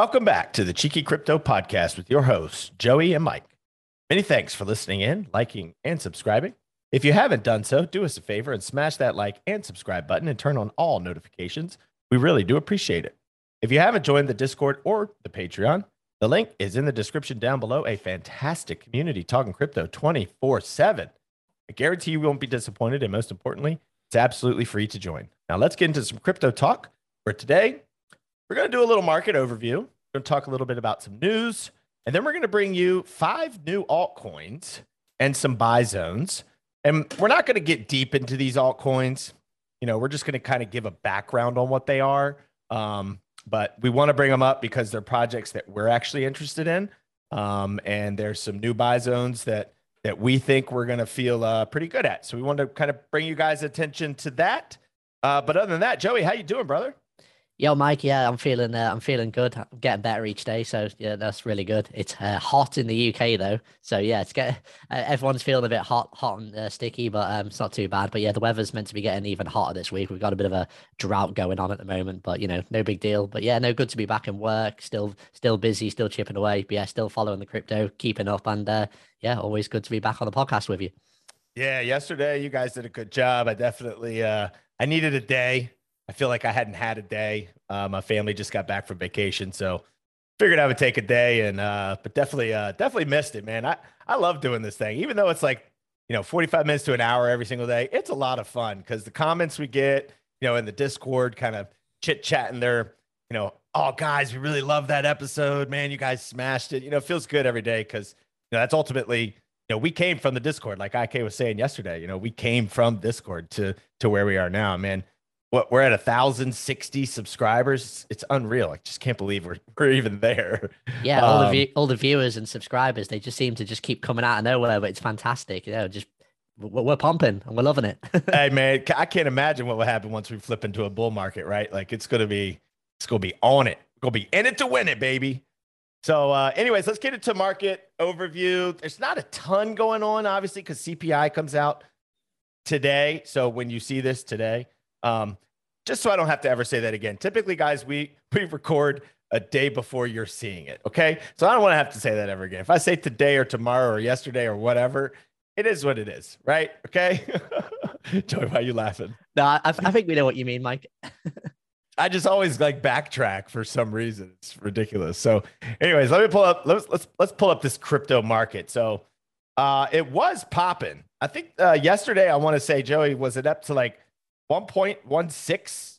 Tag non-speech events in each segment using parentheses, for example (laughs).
Welcome back to the Cheeky Crypto Podcast with your hosts, Joey and Mike. Many thanks for listening in, liking, and subscribing. If you haven't done so, do us a favor and smash that like and subscribe button and turn on all notifications. We really do appreciate it. If you haven't joined the Discord or the Patreon, the link is in the description down below. A fantastic community talking crypto 24 7. I guarantee you won't be disappointed. And most importantly, it's absolutely free to join. Now, let's get into some crypto talk. For today, we're going to do a little market overview. We're going to talk a little bit about some news, and then we're going to bring you five new altcoins and some buy zones. And we're not going to get deep into these altcoins. You know, we're just going to kind of give a background on what they are. Um, but we want to bring them up because they're projects that we're actually interested in. Um, and there's some new buy zones that that we think we're going to feel uh, pretty good at. So we want to kind of bring you guys attention to that. Uh, but other than that, Joey, how you doing, brother? Yo, Mike. Yeah, I'm feeling. Uh, I'm feeling good. I'm getting better each day. So yeah, that's really good. It's uh, hot in the UK though. So yeah, it's get uh, everyone's feeling a bit hot, hot and uh, sticky, but um, it's not too bad. But yeah, the weather's meant to be getting even hotter this week. We've got a bit of a drought going on at the moment, but you know, no big deal. But yeah, no good to be back in work. Still, still busy. Still chipping away. But yeah, still following the crypto, keeping up, and uh, yeah, always good to be back on the podcast with you. Yeah, yesterday you guys did a good job. I definitely, uh, I needed a day I feel like I hadn't had a day. Uh, my family just got back from vacation, so figured I would take a day. And uh, but definitely, uh, definitely missed it, man. I I love doing this thing, even though it's like you know 45 minutes to an hour every single day. It's a lot of fun because the comments we get, you know, in the Discord, kind of chit chatting there. You know, oh guys, we really love that episode, man. You guys smashed it. You know, it feels good every day because you know that's ultimately you know we came from the Discord, like Ik was saying yesterday. You know, we came from Discord to to where we are now, man what we're at a thousand sixty subscribers. It's unreal. I just can't believe we're (laughs) we're even there. Yeah, all um, the view, all the viewers and subscribers, they just seem to just keep coming out of nowhere. But it's fantastic. You know, just we're, we're pumping and we're loving it. (laughs) hey man, I can't imagine what will happen once we flip into a bull market. Right? Like it's gonna be it's gonna be on it. Gonna be in it to win it, baby. So, uh, anyways, let's get into market overview. There's not a ton going on, obviously, because CPI comes out today. So when you see this today. Um, just so I don't have to ever say that again. Typically, guys, we (laughs) we record a day before you're seeing it. Okay, so I don't want to have to say that ever again. If I say today or tomorrow or yesterday or whatever, it is what it is, right? Okay. (laughs) Joey, why are you laughing? No, I, I think we know what you mean, Mike. (laughs) I just always like backtrack for some reason. It's ridiculous. So, anyways, let me pull up. Let's let's let's pull up this crypto market. So, uh, it was popping. I think uh, yesterday. I want to say, Joey, was it up to like 1.16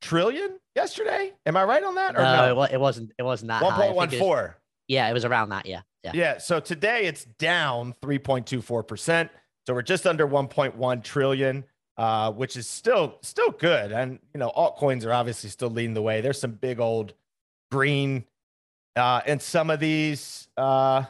trillion yesterday. Am I right on that? Or no, no? it wasn't. It wasn't that 1.14. Yeah, it was around that. Yeah. Yeah. Yeah. So today it's down 3.24%. So we're just under 1.1 trillion, uh, which is still still good. And you know, altcoins are obviously still leading the way. There's some big old green uh, and some of these. Uh,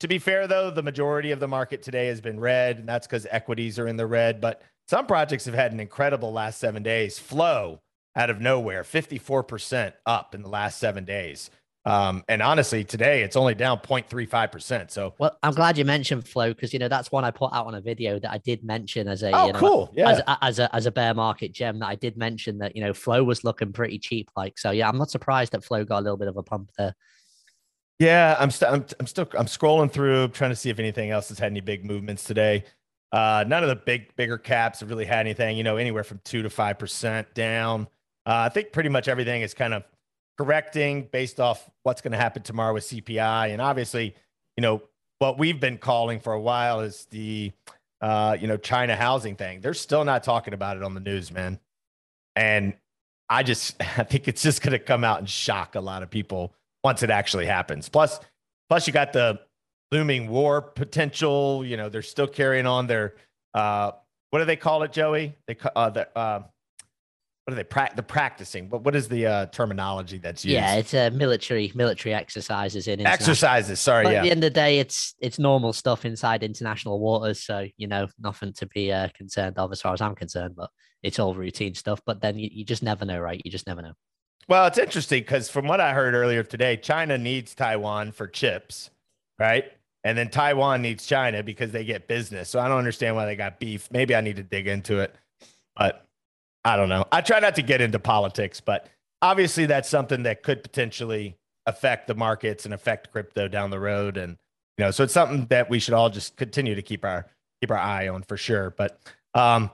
to be fair, though, the majority of the market today has been red, and that's because equities are in the red. But some projects have had an incredible last seven days. Flow out of nowhere, 54% up in the last seven days. Um, and honestly, today it's only down 0.35%. So, well, I'm glad you mentioned flow because you know that's one I put out on a video that I did mention as a oh, you know, cool, yeah, as, as, a as a bear market gem that I did mention that you know flow was looking pretty cheap. Like, so yeah, I'm not surprised that flow got a little bit of a pump there. Yeah, I'm, st- I'm, I'm still I'm scrolling through trying to see if anything else has had any big movements today. Uh, none of the big bigger caps have really had anything, you know, anywhere from two to five percent down. Uh, I think pretty much everything is kind of correcting based off what's going to happen tomorrow with CPI, and obviously, you know, what we've been calling for a while is the, uh, you know, China housing thing. They're still not talking about it on the news, man. And I just, (laughs) I think it's just going to come out and shock a lot of people once it actually happens. Plus, plus you got the looming war potential. You know, they're still carrying on their uh, what do they call it, Joey? They uh, the uh, what are they pra- the practicing? What what is the uh, terminology that's used? Yeah, it's a uh, military military exercises in exercises. Sorry, but yeah. At the end of the day, it's it's normal stuff inside international waters, so you know nothing to be uh, concerned of as far as I'm concerned. But it's all routine stuff. But then you, you just never know, right? You just never know. Well, it's interesting because from what I heard earlier today, China needs Taiwan for chips, right? And then Taiwan needs China because they get business. So I don't understand why they got beef. Maybe I need to dig into it, but I don't know. I try not to get into politics, but obviously that's something that could potentially affect the markets and affect crypto down the road. And you know, so it's something that we should all just continue to keep our keep our eye on for sure. But um,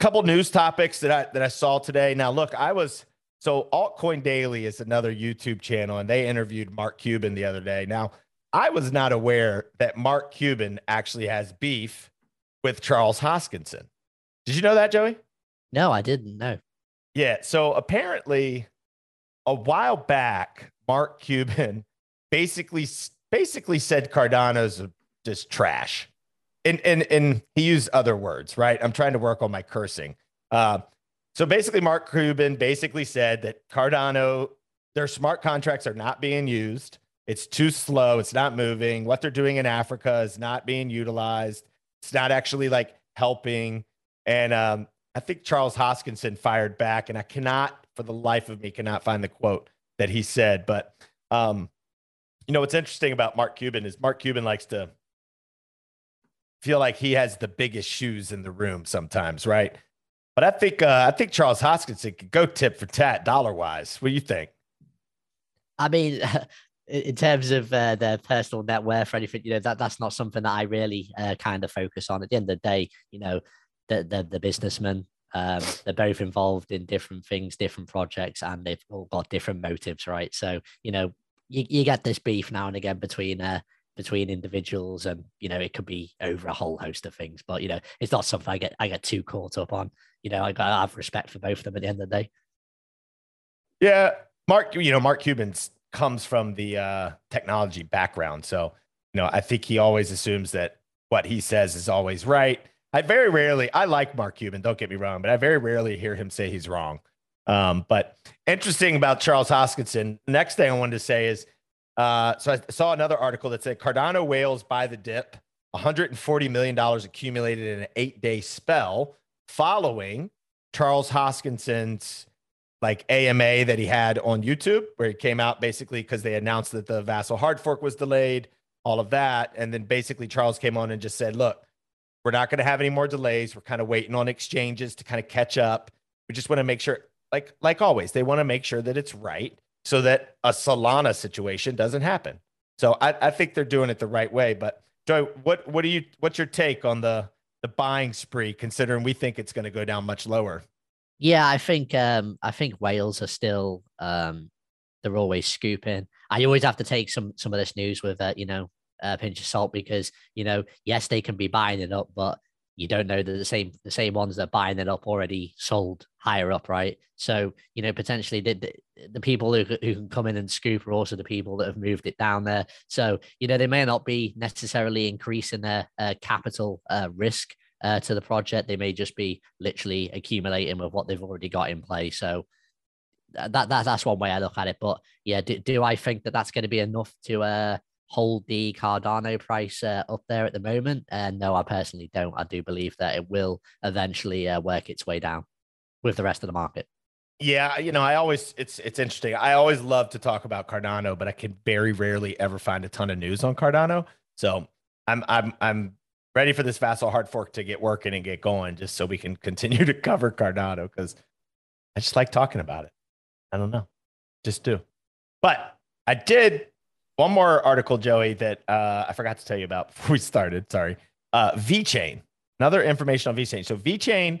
couple news topics that I that I saw today. Now, look, I was so Altcoin Daily is another YouTube channel, and they interviewed Mark Cuban the other day. Now, I was not aware that Mark Cuban actually has beef with Charles Hoskinson. Did you know that, Joey? No, I didn't know. Yeah. So apparently, a while back, Mark Cuban (laughs) basically basically said Cardano's just trash and and and he used other words, right? I'm trying to work on my cursing. Uh, so basically, Mark Cuban basically said that Cardano, their smart contracts are not being used. It's too slow. It's not moving. What they're doing in Africa is not being utilized. It's not actually like helping. And um, I think Charles Hoskinson fired back, and I cannot, for the life of me, cannot find the quote that he said. But um, you know what's interesting about Mark Cuban is Mark Cuban likes to feel like he has the biggest shoes in the room sometimes, right? But I think uh, I think Charles Hoskinson could go tip for tat dollar wise. What do you think? I mean, in terms of uh, their personal net worth or anything, you know that that's not something that I really uh, kind of focus on. At the end of the day, you know, the the, the businessmen. Um, they're both involved in different things, different projects, and they've all got different motives, right? So, you know, you, you get this beef now and again between uh, between individuals and you know it could be over a whole host of things but you know it's not something i get i get too caught up on you know i, I have respect for both of them at the end of the day yeah mark you know mark cubans comes from the uh technology background. So you know i think he always assumes that what he says is always right. I very rarely i like mark cuban don't get me wrong but i very rarely hear him say he's wrong. Um but interesting about charles hoskinson next thing i wanted to say is uh, so I saw another article that said Cardano whales buy the dip, $140 million accumulated in an eight day spell following Charles Hoskinson's like AMA that he had on YouTube, where he came out basically because they announced that the Vasil hard fork was delayed, all of that. And then basically Charles came on and just said, look, we're not going to have any more delays. We're kind of waiting on exchanges to kind of catch up. We just want to make sure, like, like always, they want to make sure that it's right so that a Solana situation doesn't happen. So I, I think they're doing it the right way. But Joy, what what do you what's your take on the the buying spree, considering we think it's going to go down much lower? Yeah, I think um I think whales are still um they're always scooping. I always have to take some some of this news with uh, you know a pinch of salt because you know yes they can be buying it up, but you don't know that the same the same ones that are buying it up already sold higher up, right? So you know potentially the, the, the people who, who can come in and scoop are also the people that have moved it down there. So you know they may not be necessarily increasing their uh, capital uh, risk uh, to the project. They may just be literally accumulating with what they've already got in place. So that, that that's one way I look at it. But yeah, do, do I think that that's going to be enough to uh hold the Cardano price uh, up there at the moment. And uh, no, I personally don't. I do believe that it will eventually uh, work its way down with the rest of the market. Yeah, you know, I always it's it's interesting. I always love to talk about Cardano, but I can very rarely ever find a ton of news on Cardano. So I'm I'm I'm ready for this Vasil hard fork to get working and get going, just so we can (laughs) continue to cover Cardano because I just like talking about it. I don't know, just do. But I did one more article, Joey, that uh, I forgot to tell you about (laughs) before we started. Sorry. Uh, VeChain, another information on VeChain. So VeChain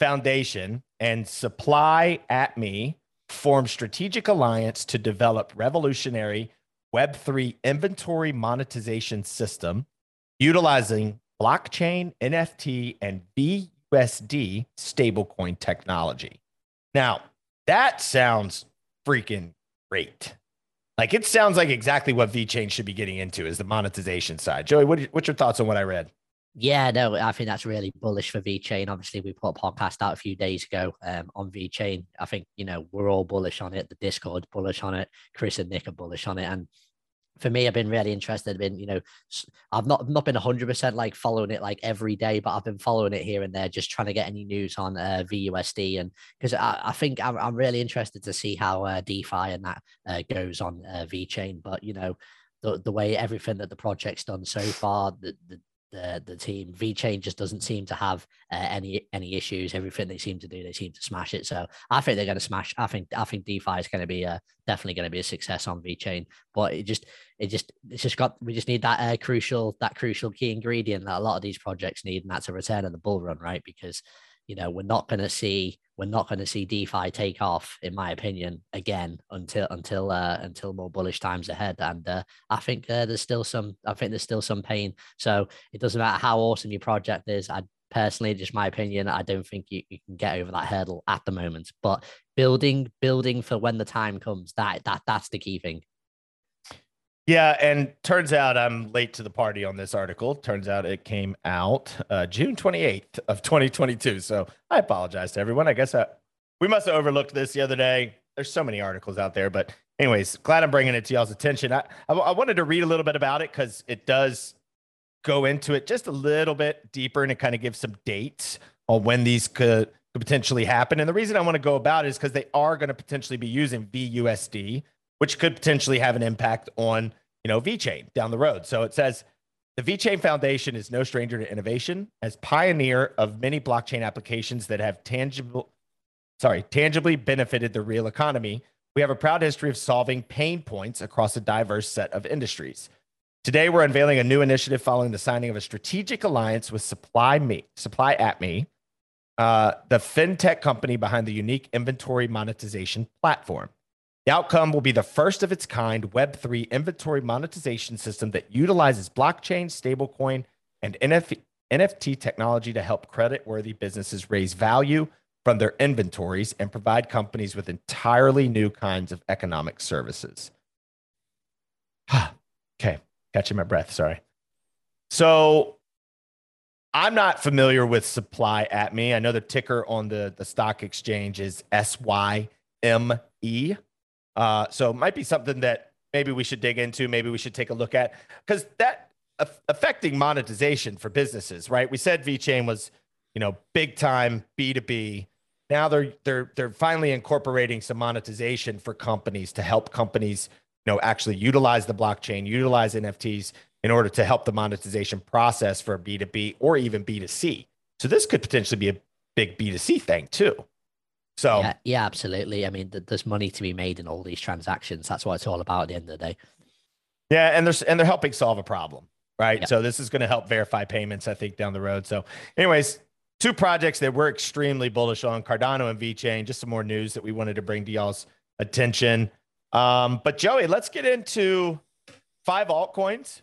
Foundation and Supply at Me form strategic alliance to develop revolutionary Web3 inventory monetization system utilizing blockchain, NFT, and VUSD stablecoin technology. Now, that sounds freaking great. Like it sounds like exactly what VeChain should be getting into is the monetization side. Joey, what, what's your thoughts on what I read? Yeah, no, I think that's really bullish for VeChain. Obviously, we put a podcast out a few days ago um, on VeChain. I think you know we're all bullish on it. The Discord bullish on it. Chris and Nick are bullish on it, and for me, I've been really interested in, you know, I've not not been 100% like following it like every day, but I've been following it here and there, just trying to get any news on uh, VUSD. And because I, I, think I'm, I'm, really interested to see how uh, DeFi and that uh, goes on uh, VeChain. But, you know, the, the way everything that the project's done so far, the, the, the the team. VeChain just doesn't seem to have uh, any any issues. Everything they seem to do, they seem to smash it. So I think they're going to smash. I think I think DeFi is going to be a, definitely going to be a success on VeChain. But it just it just it's just got we just need that uh, crucial that crucial key ingredient that a lot of these projects need, and that's a return of the bull run, right? Because you know we're not going to see we're not going to see DeFi take off, in my opinion, again until until uh, until more bullish times ahead. And uh, I think uh, there's still some I think there's still some pain. So it doesn't matter how awesome your project is. I personally, just my opinion, I don't think you, you can get over that hurdle at the moment. But building building for when the time comes, that that that's the key thing. Yeah, and turns out I'm late to the party on this article. Turns out it came out uh, June 28th of 2022. So I apologize to everyone. I guess I, uh, we must have overlooked this the other day. There's so many articles out there, but anyways, glad I'm bringing it to y'all's attention. I, I, I wanted to read a little bit about it because it does go into it just a little bit deeper and it kind of gives some dates on when these could, could potentially happen. And the reason I want to go about it is because they are going to potentially be using VUSD which could potentially have an impact on, you know, VeChain down the road. So it says the VeChain Foundation is no stranger to innovation. As pioneer of many blockchain applications that have tangible, sorry, tangibly benefited the real economy, we have a proud history of solving pain points across a diverse set of industries. Today, we're unveiling a new initiative following the signing of a strategic alliance with Supply Me, Supply at Me, uh, the fintech company behind the unique inventory monetization platform. The outcome will be the first of its kind Web3 inventory monetization system that utilizes blockchain, stablecoin, and NFT technology to help credit worthy businesses raise value from their inventories and provide companies with entirely new kinds of economic services. (sighs) okay, catching my breath. Sorry. So I'm not familiar with supply at me. I know the ticker on the, the stock exchange is SYME. Uh, so it might be something that maybe we should dig into, maybe we should take a look at because that affecting monetization for businesses, right? We said VeChain was, you know, big time B2B. Now they're they're they're finally incorporating some monetization for companies to help companies, you know, actually utilize the blockchain, utilize NFTs in order to help the monetization process for B2B or even B2C. So this could potentially be a big B2C thing too. So yeah, yeah, absolutely. I mean, th- there's money to be made in all these transactions. That's what it's all about at the end of the day. Yeah, and there's and they're helping solve a problem, right? Yeah. So this is going to help verify payments, I think, down the road. So, anyways, two projects that we're extremely bullish on: Cardano and VeChain. Just some more news that we wanted to bring to y'all's attention. Um, but Joey, let's get into five altcoins.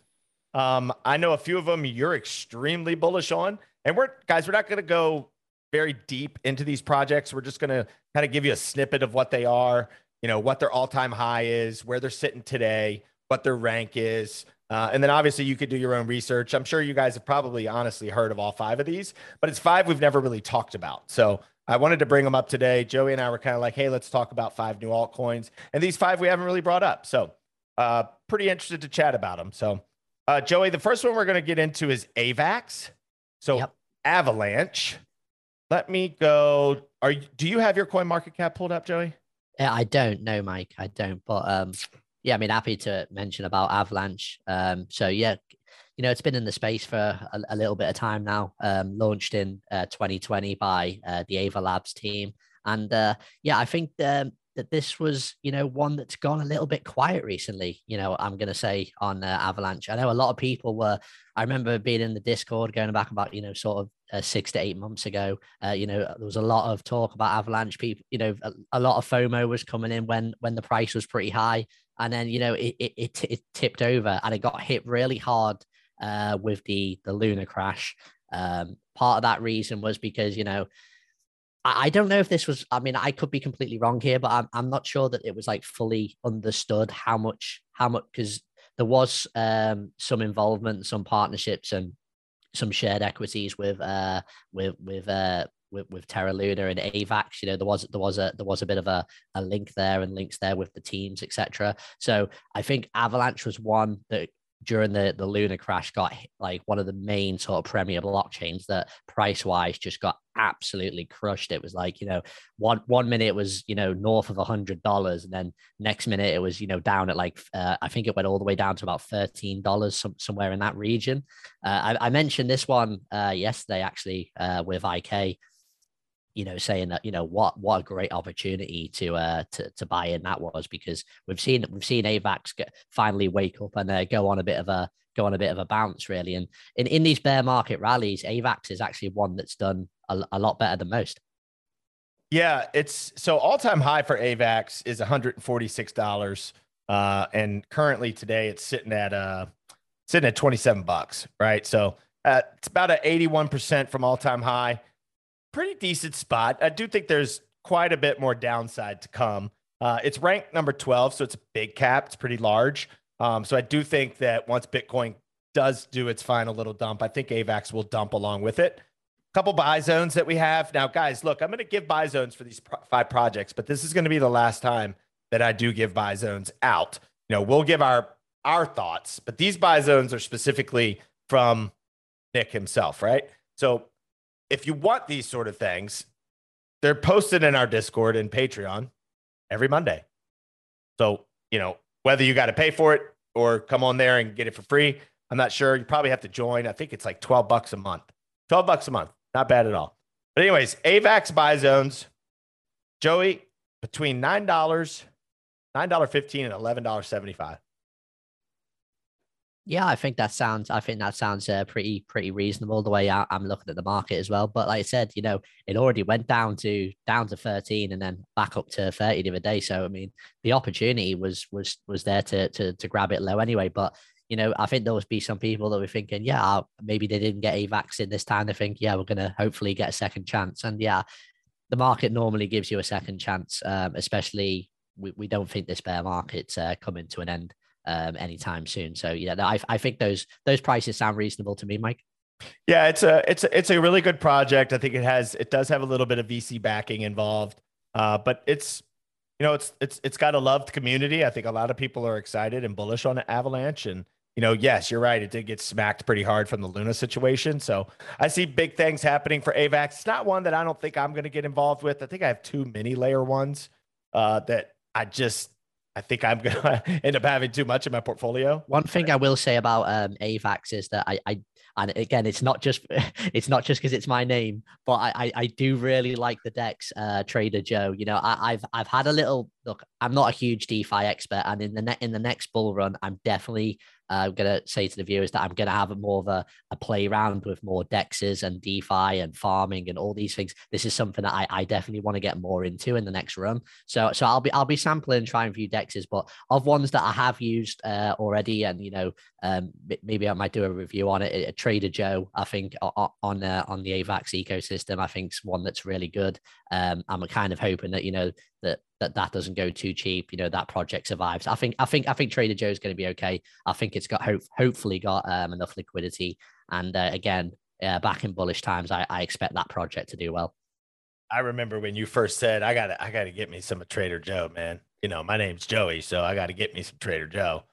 Um, I know a few of them you're extremely bullish on, and we're guys, we're not going to go very deep into these projects. We're just going to kind of give you a snippet of what they are, you know, what their all time high is, where they're sitting today, what their rank is. Uh, and then obviously you could do your own research. I'm sure you guys have probably honestly heard of all five of these, but it's five we've never really talked about. So I wanted to bring them up today. Joey and I were kind of like, hey, let's talk about five new altcoins. And these five we haven't really brought up. So uh, pretty interested to chat about them. So, uh, Joey, the first one we're going to get into is AVAX. So, yep. Avalanche. Let me go. Are you, do you have your coin market cap pulled up, Joey? I don't know, Mike. I don't. But um, yeah, I mean, happy to mention about Avalanche. Um, so yeah, you know, it's been in the space for a, a little bit of time now. Um, launched in uh, 2020 by uh, the Ava Labs team, and uh, yeah, I think um, that this was, you know, one that's gone a little bit quiet recently. You know, I'm going to say on uh, Avalanche. I know a lot of people were. I remember being in the Discord going back about, you know, sort of uh, six to eight months ago. Uh, you know, there was a lot of talk about Avalanche. People, you know, a, a, lot of FOMO was coming in when when the price was pretty high, and then you know it it it, it tipped over and it got hit really hard uh, with the the Luna crash. Um, part of that reason was because you know I don't know if this was, I mean, I could be completely wrong here, but I'm, I'm not sure that it was like fully understood how much, how much, because there was um, some involvement, some partnerships and some shared equities with, uh, with, with, uh, with, with Terra Luna and AVAX, you know, there was there was a there was a bit of a, a link there and links there with the teams, etc. So I think Avalanche was one that during the the Luna crash got like one of the main sort of premier blockchains that price wise just got absolutely crushed. It was like you know one one minute it was you know north of a hundred dollars, and then next minute it was you know down at like uh, I think it went all the way down to about thirteen dollars some, somewhere in that region. Uh, I, I, mentioned this one uh, yesterday actually uh, with IK you know, saying that you know what what a great opportunity to uh to, to buy in that was because we've seen we've seen AVAX get, finally wake up and uh, go on a bit of a go on a bit of a bounce really, and in in these bear market rallies, AVAX is actually one that's done a, a lot better than most. Yeah, it's so all time high for AVAX is one hundred and forty six dollars, uh, and currently today it's sitting at uh sitting at twenty seven bucks, right? So uh, it's about an eighty one percent from all time high pretty decent spot. I do think there's quite a bit more downside to come. Uh, it's ranked number 12, so it's a big cap. It's pretty large. Um, so I do think that once Bitcoin does do its final little dump, I think AVAX will dump along with it. A couple buy zones that we have now, guys. Look, I'm going to give buy zones for these pro- five projects, but this is going to be the last time that I do give buy zones out. You know, we'll give our our thoughts, but these buy zones are specifically from Nick himself, right? So if you want these sort of things, they're posted in our Discord and Patreon every Monday. So, you know, whether you got to pay for it or come on there and get it for free, I'm not sure. You probably have to join. I think it's like 12 bucks a month. 12 bucks a month. Not bad at all. But, anyways, AVAX buy zones, Joey, between $9, $9.15 and $11.75. Yeah, I think that sounds. I think that sounds uh, pretty pretty reasonable the way I, am looking at the market as well. But like I said, you know, it already went down to down to 13 and then back up to 30 the other day. So I mean, the opportunity was was was there to to to grab it low anyway. But you know, I think there will be some people that were thinking, yeah, maybe they didn't get AVAX in this time. They think, yeah, we're gonna hopefully get a second chance. And yeah, the market normally gives you a second chance, um, especially we, we don't think this bear market's uh, coming to an end um, anytime soon. So yeah, I, I think those those prices sound reasonable to me, Mike. Yeah, it's a it's a, it's a really good project. I think it has it does have a little bit of VC backing involved, uh, but it's you know it's it's it's got a loved community. I think a lot of people are excited and bullish on Avalanche, and you know, yes, you're right. It did get smacked pretty hard from the Luna situation. So I see big things happening for AVAX. It's not one that I don't think I'm going to get involved with. I think I have two mini layer ones uh, that I just I think I'm going (laughs) to end up having too much in my portfolio. One thing I will say about um, AVAX is that I, I, and again, it's not just (laughs) it's not just because it's my name, but I, I, I do really like the DEX, uh, Trader Joe. You know, I, have I've had a little look. I'm not a huge DeFi expert, and in the ne- in the next bull run, I'm definitely I'm going to say to the viewers that I'm going to have more of a, a play around with more dexes and DeFi and farming and all these things. This is something that I, I definitely want to get more into in the next run. So so I'll be I'll be sampling trying a few dexes, but of ones that I have used uh, already, and you know um, maybe I might do a review on it. A Trader Joe, I think on uh, on the AVAX ecosystem, I think is one that's really good. Um, I'm kind of hoping that you know that that that doesn't go too cheap. You know that project survives. I think I think I think Trader Joe's going to be okay. I think it's got hope, hopefully got um, enough liquidity. And uh, again, uh, back in bullish times, I, I expect that project to do well. I remember when you first said, "I got I got to get me some of Trader Joe, man." You know, my name's Joey, so I got to get me some Trader Joe.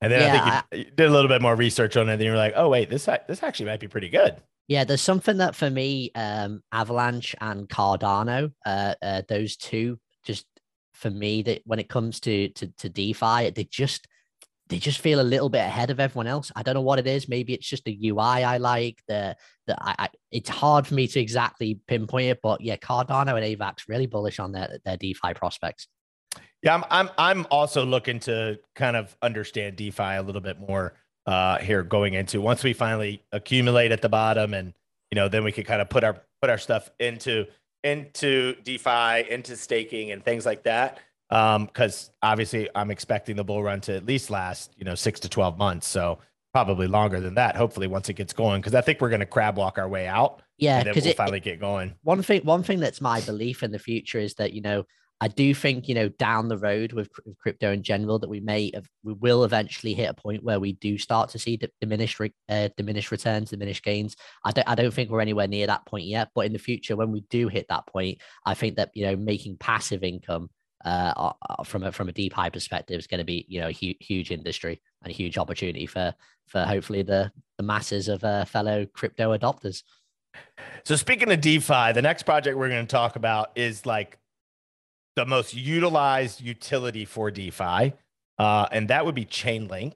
And then yeah, I think you, I, you, did a little bit more research on it, and you're like, "Oh wait, this this actually might be pretty good." Yeah, there's something that for me, um, Avalanche and Cardano, uh, uh, those two just for me that when it comes to to to DeFi, they just they just feel a little bit ahead of everyone else. I don't know what it is. Maybe it's just the UI I like. The the I, I, it's hard for me to exactly pinpoint it, but yeah, Cardano and AVAX really bullish on their their DeFi prospects. Yeah, I'm I'm I'm also looking to kind of understand DeFi a little bit more uh here going into once we finally accumulate at the bottom and you know then we could kind of put our put our stuff into into DeFi, into staking, and things like that. Because um, obviously, I'm expecting the bull run to at least last, you know, six to twelve months. So probably longer than that. Hopefully, once it gets going, because I think we're going to crab walk our way out. Yeah, because we'll it, finally get going. One thing, one thing that's my belief in the future is that you know I do think, you know, down the road with, with, crypto in general, that we may have, we will eventually hit a point where we do start to see diminished, uh, diminished returns, diminished gains. I don't, I don't think we're anywhere near that point yet. But in the future, when we do hit that point, I think that you know, making passive income uh, from a from a DeFi perspective is going to be you know a huge huge industry and a huge opportunity for for hopefully the the masses of uh, fellow crypto adopters. So speaking of DeFi, the next project we're going to talk about is like the most utilized utility for DeFi, uh, and that would be Chainlink.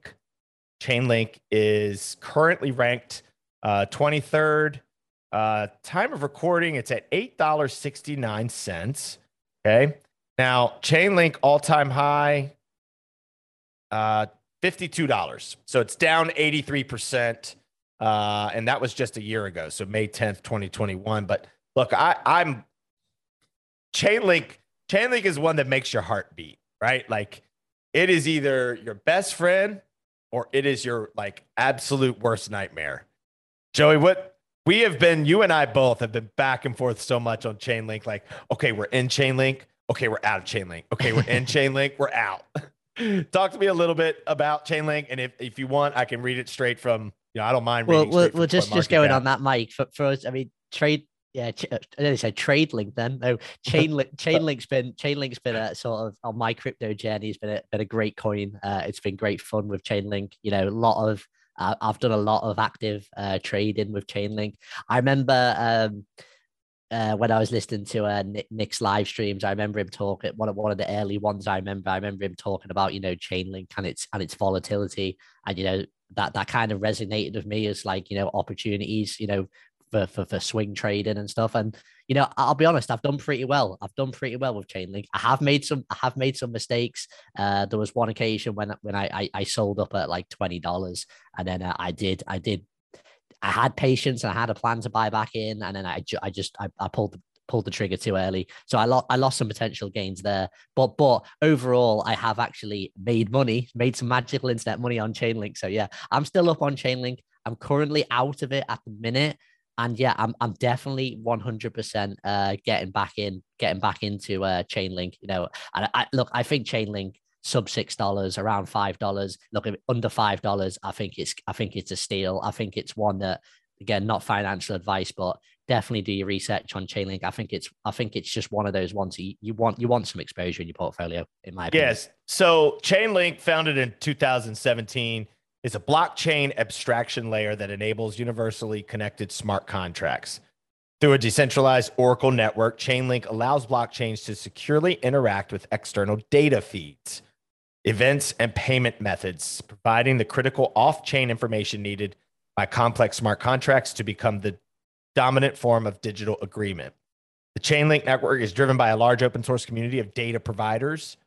Chainlink is currently ranked uh, 23rd. Uh, time of recording, it's at $8.69. Okay. Now, Chainlink all time high, uh, $52. So it's down 83%. Uh, and that was just a year ago. So May 10th, 2021. But look, I, I'm Chainlink. Chainlink is one that makes your heart beat, right? Like it is either your best friend or it is your like absolute worst nightmare. Joey, what we have been, you and I both have been back and forth so much on Chainlink. Like, okay, we're in Chainlink. Okay, we're out of Chainlink. Okay, we're in (laughs) Chainlink. We're out. (laughs) Talk to me a little bit about Chainlink, and if, if you want, I can read it straight from. You know, I don't mind. Well, we'll, we'll just just going on that, Mike. For, for us, I mean, trade yeah, ch- uh, I didn't say trade link then. No, (laughs) chain link, chain link's been chain link's been a sort of on my crypto journey. It's been a, been a great coin. Uh, it's been great fun with chain link. You know, a lot of uh, I've done a lot of active uh, trading with chain link. I remember um, uh, when I was listening to uh, Nick's live streams, I remember him talking one of one of the early ones. I remember I remember him talking about you know Chainlink and its and its volatility, and you know that that kind of resonated with me as like you know opportunities, you know for, for, for swing trading and stuff. And you know, I'll be honest, I've done pretty well. I've done pretty well with Chainlink. I have made some, I have made some mistakes. Uh, there was one occasion when when I I, I sold up at like twenty dollars, and then uh, I did I did I had patience and I had a plan to buy back in, and then I ju- I just I, I pulled the pulled the trigger too early. So I lost I lost some potential gains there. But but overall, I have actually made money, made some magical internet money on Chainlink. So yeah, I'm still up on Chainlink. I'm currently out of it at the minute and yeah, I'm I'm definitely 100% uh, getting back in, getting back into uh, Chainlink. You know, and I, look, I think Chainlink sub six dollars, around five dollars. Look, under five dollars, I think it's I think it's a steal. I think it's one that again, not financial advice, but definitely do your research on Chainlink. I think it's I think it's just one of those ones you, you want you want some exposure in your portfolio, in my opinion. Yes. So Chainlink founded in 2017 is a blockchain abstraction layer that enables universally connected smart contracts. Through a decentralized Oracle network, Chainlink allows blockchains to securely interact with external data feeds, events, and payment methods, providing the critical off chain information needed by complex smart contracts to become the dominant form of digital agreement. The Chainlink network is driven by a large open source community of data providers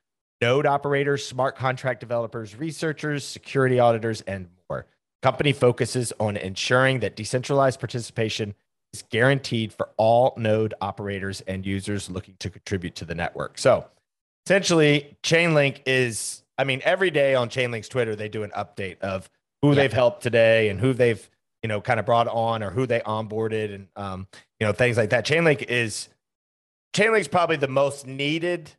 node operators, smart contract developers, researchers, security auditors, and more. Company focuses on ensuring that decentralized participation is guaranteed for all node operators and users looking to contribute to the network. So essentially, Chainlink is, I mean, every day on Chainlink's Twitter, they do an update of who yeah. they've helped today and who they've, you know, kind of brought on or who they onboarded and, um, you know, things like that. Chainlink is, Chainlink's probably the most needed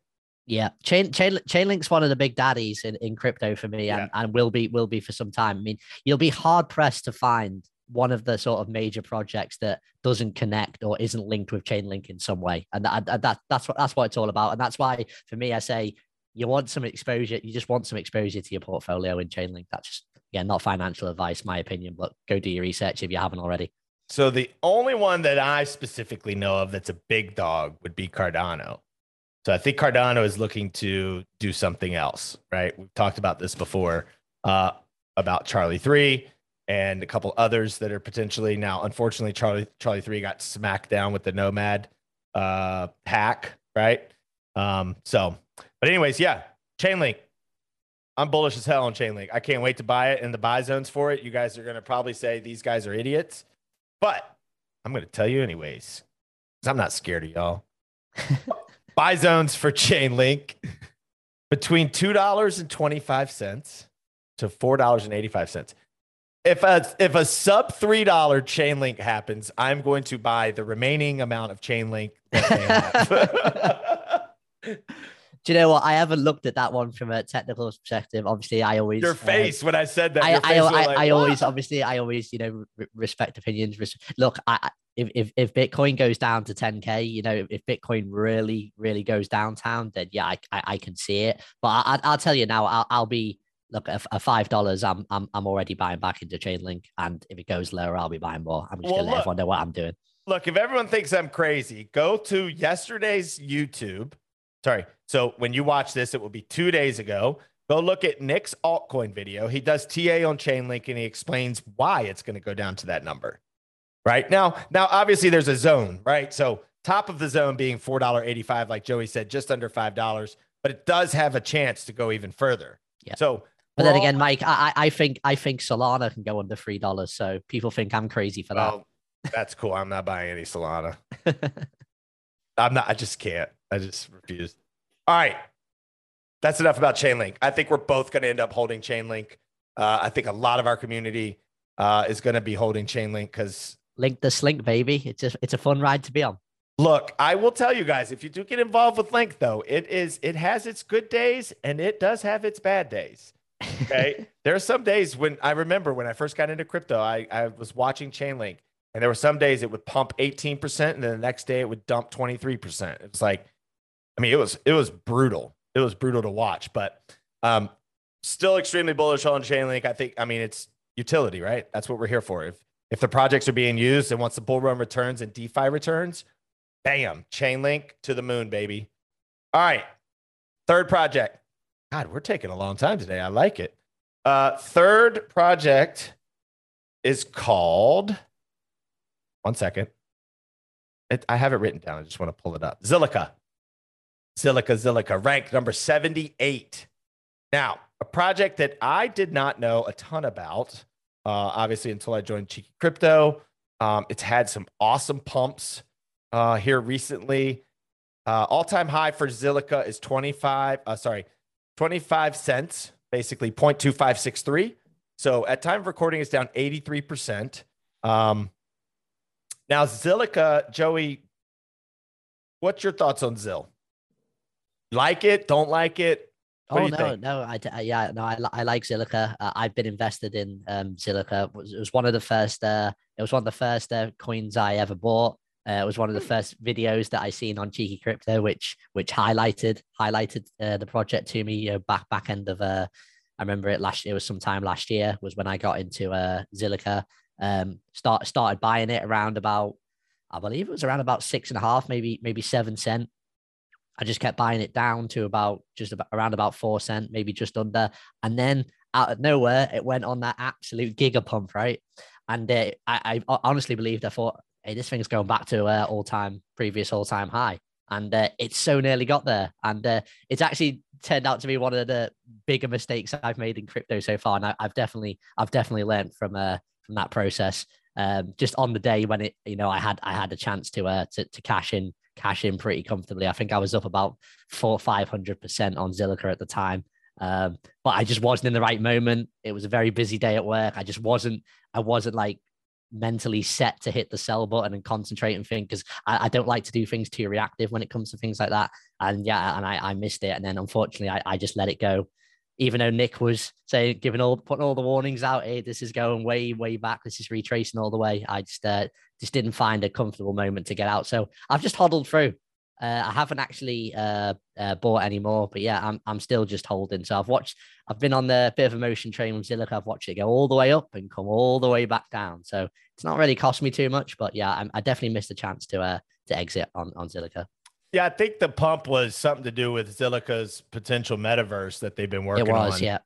yeah, Chain, Chain Chainlink's one of the big daddies in, in crypto for me, and, yeah. and will be will be for some time. I mean, you'll be hard pressed to find one of the sort of major projects that doesn't connect or isn't linked with Chainlink in some way, and that, that that's what that's what it's all about. And that's why, for me, I say you want some exposure. You just want some exposure to your portfolio in Chainlink. That's just yeah, not financial advice, my opinion, but go do your research if you haven't already. So the only one that I specifically know of that's a big dog would be Cardano. So I think Cardano is looking to do something else, right? We've talked about this before uh, about Charli3 and a couple others that are potentially now. Unfortunately, Charlie Charli3 got smacked down with the Nomad uh, hack, right? Um, so, but anyways, yeah, Chainlink. I'm bullish as hell on Chainlink. I can't wait to buy it in the buy zones for it. You guys are to probably say these guys are idiots, but I'm to tell you anyways. Because I'm not scared of y'all. (laughs) buy zones for Chainlink (laughs) between $2.25 to $4.85. If a, if a sub $3 Chainlink happens, I'm going to buy the remaining amount of Chainlink. (laughs) (laughs) Do you know what? I haven't looked at that one from a technical perspective. Obviously, I always your uh, face when I said that. I, I, I, like, I always obviously I always you know respect opinions. Look, I if, if if Bitcoin goes down to 10k, you know, if Bitcoin really really goes downtown, then yeah, I I, I can see it. But I, I'll tell you now, I'll, I'll be look at five dollars. I'm I'm I'm already buying back into Chainlink, and if it goes lower, I'll be buying more. I'm just well, gonna let everyone know what I'm doing. Look, if everyone thinks I'm crazy, go to yesterday's YouTube. Sorry. So when you watch this, it will be two days ago. Go look at Nick's altcoin video. He does TA on Chainlink and he explains why it's going to go down to that number. Right now, now obviously there's a zone, right? So top of the zone being four dollar eighty five, like Joey said, just under five dollars, but it does have a chance to go even further. Yeah. So but then again, Mike, I, I think I think Solana can go under three dollars. So people think I'm crazy for that. Oh, that's cool. I'm not buying any Solana. (laughs) I'm not. I just can't. I just refuse. All right, that's enough about Chainlink. I think we're both going to end up holding Chainlink. Uh, I think a lot of our community uh, is going to be holding Chainlink because link the slink, baby. It's a it's a fun ride to be on. Look, I will tell you guys, if you do get involved with Link, though, it is it has its good days and it does have its bad days. Okay. (laughs) there are some days when I remember when I first got into crypto, I, I was watching Chainlink and there were some days it would pump 18% and then the next day it would dump 23%. It's like, I mean, it was it was brutal. It was brutal to watch, but um still extremely bullish on Chainlink. I think, I mean, it's utility, right? That's what we're here for. If if the projects are being used and once the bull run returns and DeFi returns, bam, chain link to the moon, baby. All right. Third project. God, we're taking a long time today. I like it. Uh, third project is called. One second. It, I have it written down. I just want to pull it up. Zilliqa. Zilliqa, Zilliqa, ranked number 78. Now, a project that I did not know a ton about, uh, obviously, until I joined Cheeky Crypto. Um, it's had some awesome pumps uh, here recently. Uh, all time high for Zilliqa is 25. Uh, sorry, 25 cents, basically 0.2563. So at time of recording, it's down 83%. Um, now, Zilliqa, Joey, what's your thoughts on Zill? Like it? Don't like it? What oh no, think? no, I, I, yeah, no, I, I like Zilliqa. Uh, I've been invested in um, Zilliqa. It was, it was one of the first. Uh, it was one of the first uh, coins I ever bought. Uh, it was one of the first videos that I seen on Cheeky Crypto, which which highlighted highlighted uh, the project to me. You know, back back end of uh, I remember it last. It was sometime last year was when I got into uh, Zilliqa. Um, start started buying it around about, I believe it was around about six and a half, maybe maybe seven cent. I just kept buying it down to about just about around about four cent, maybe just under, and then out of nowhere it went on that absolute giga pump, right? And uh, I, I honestly believed I thought hey, this thing's going back to uh, all time previous all time high. And uh, it's so nearly got there. And uh, it's actually turned out to be one of the bigger mistakes I've made in crypto so far. And I, have definitely, I've definitely learned from uh, from that process. Um, just on the day when it, you know, I had I had a chance to uh to, to cash in cash in pretty comfortably. I think I was up about four five hundred percent on Zilliqa at the time. Um, but I just wasn't in the right moment. It was a very busy day at work. I just wasn't. I wasn't like mentally set to hit the sell button and concentrate and think because I, I, don't like to do things too reactive when it comes to things like that. And yeah, and I, I missed it. And then unfortunately, I, I just let it go. Even though Nick was saying, giving all, putting all the warnings out, hey, this is going way, way back. This is retracing all the way. I just, uh, just didn't find a comfortable moment to get out. So I've just HODLed through. Uh, I haven't actually uh, uh, bought anymore, but yeah, I'm I'm still just holding. So I've watched, I've been on the bit of a motion train with Zilliqa. I've watched it go all the way up and come all the way back down. So it's not really cost me too much, but yeah, I, I definitely missed a chance to uh to exit on on Zilliqa. Yeah, I think the pump was something to do with Zilliqa's potential metaverse that they've been working on. It was, on. yeah.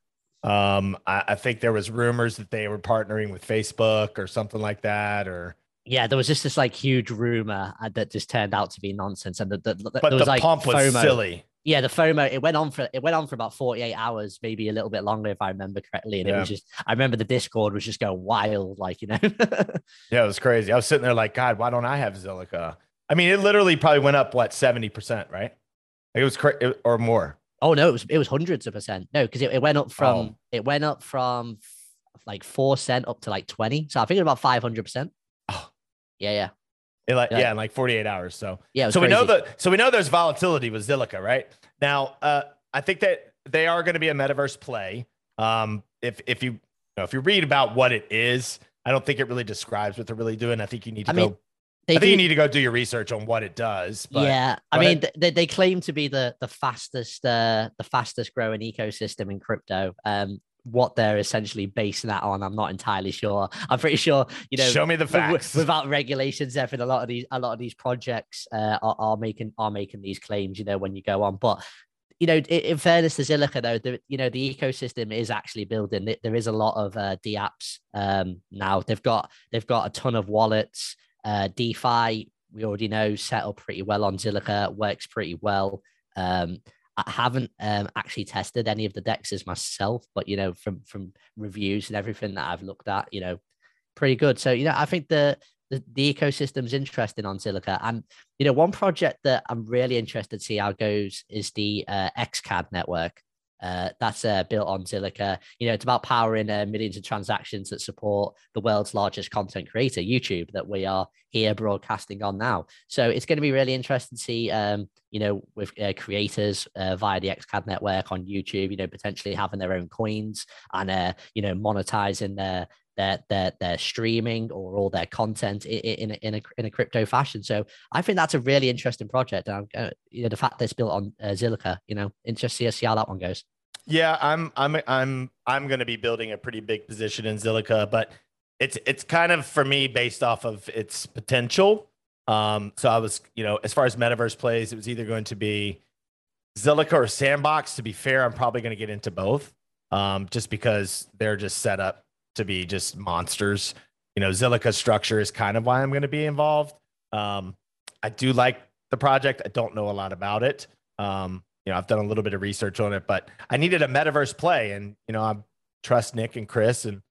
Um, I, I think there was rumors that they were partnering with Facebook or something like that, or yeah, there was just this like huge rumor uh, that just turned out to be nonsense, and the, the, the but there was, the like, pump was FOMO. silly. Yeah, the FOMO it went on for it went on for about forty eight hours, maybe a little bit longer if I remember correctly. And yeah. it was just I remember the Discord was just going wild, like you know. (laughs) yeah, it was crazy. I was sitting there like, God, why don't I have Zilliqa? I mean, it literally probably went up what seventy percent, right? It was cra- or more. Oh no, it was it was hundreds of percent. No, because it, it went up from oh. it went up from like four cent up to like twenty. So I think it was about five hundred percent. Yeah, yeah. In like, yeah. yeah, in like 48 hours. So yeah, so crazy. we know that so we know there's volatility with Zilliqa, right? Now, uh, I think that they are going to be a metaverse play. Um, if if you, you know, if you read about what it is, I don't think it really describes what they're really doing. I think you need to I go. Mean, I think do, you need to go do your research on what it does. yeah, I mean, they, they claim to be the the fastest uh, the fastest growing ecosystem in crypto. Um, what they're essentially basing that on, I'm not entirely sure. I'm pretty sure, you know, show me the facts. without regulations, everything, a lot of these, a lot of these projects uh, are, are making are making these claims. You know, when you go on, but you know, in fairness to Zilliqa, though, the, you know, the ecosystem is actually building. There is a lot of uh, DApps um, now. They've got they've got a ton of wallets. Uh, DeFi, we already know, set up pretty well on Zilliqa, works pretty well. Um, I haven't um, actually tested any of the dexes myself, but you know, from from reviews and everything that I've looked at, you know, pretty good. So you know, I think the the, the ecosystem's interesting on Zilliqa, And, you know, one project that I'm really interested to see how goes is the uh, XCAD network. Uh, that's uh, built on Zilliqa. You know, it's about powering uh, millions of transactions that support the world's largest content creator, YouTube, that we are here broadcasting on now. So it's going to be really interesting to see, um, you know, with uh, creators uh, via the XCAD network on YouTube, you know, potentially having their own coins and, uh, you know, monetizing their their their their streaming or all their content in, in, a, in a in a crypto fashion. So I think that's a really interesting project. And uh, you know, the fact that it's built on uh, Zilliqa, you know, interesting to see how that one goes. Yeah, I'm I'm I'm I'm going to be building a pretty big position in Zilliqa, but it's it's kind of for me based off of its potential. Um, so I was, you know, as far as metaverse plays, it was either going to be Zilliqa or Sandbox. To be fair, I'm probably going to get into both, um, just because they're just set up to be just monsters. You know, Zilliqa structure is kind of why I'm going to be involved. Um, I do like the project. I don't know a lot about it. Um, you know, I've done a little bit of research on it, but I needed a metaverse play, and you know, I trust Nick and Chris, and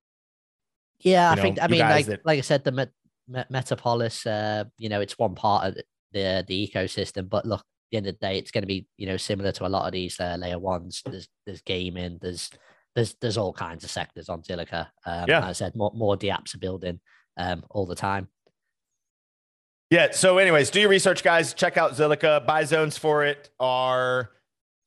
yeah, I know, think I mean, like that... like I said, the Met- Met- Metapolis, uh, you know, it's one part of the the ecosystem, but look, the end of the day, it's going to be you know similar to a lot of these uh, layer ones. There's there's gaming, there's there's there's all kinds of sectors on Zilliqa. Um, yeah, I said more more DApps are building um, all the time. Yeah. So, anyways, do your research, guys. Check out Zilliqa. Buy zones for it are